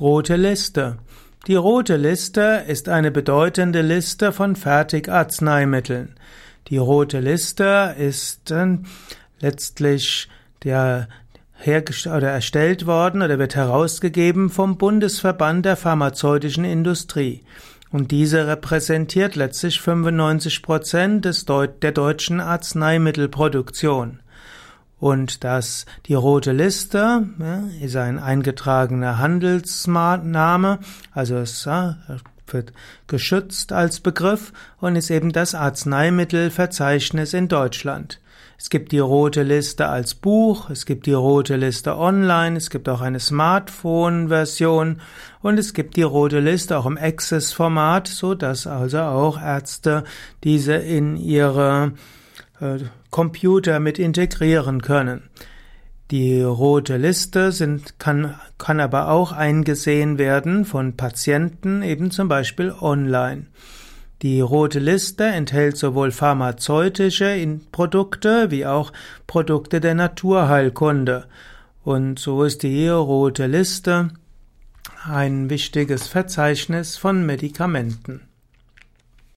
Rote Liste. Die rote Liste ist eine bedeutende Liste von Fertigarzneimitteln. Die rote Liste ist äh, letztlich der oder erstellt worden oder wird herausgegeben vom Bundesverband der pharmazeutischen Industrie. Und diese repräsentiert letztlich 95 Prozent des Deut der deutschen Arzneimittelproduktion. Und das, die rote Liste ja, ist ein eingetragener Handelsname, also es ja, wird geschützt als Begriff und ist eben das Arzneimittelverzeichnis in Deutschland. Es gibt die rote Liste als Buch, es gibt die rote Liste online, es gibt auch eine Smartphone-Version und es gibt die rote Liste auch im Access-Format, so dass also auch Ärzte diese in ihre Computer mit integrieren können. Die rote Liste sind, kann, kann aber auch eingesehen werden von Patienten, eben zum Beispiel online. Die rote Liste enthält sowohl pharmazeutische Produkte wie auch Produkte der Naturheilkunde. Und so ist die rote Liste ein wichtiges Verzeichnis von Medikamenten.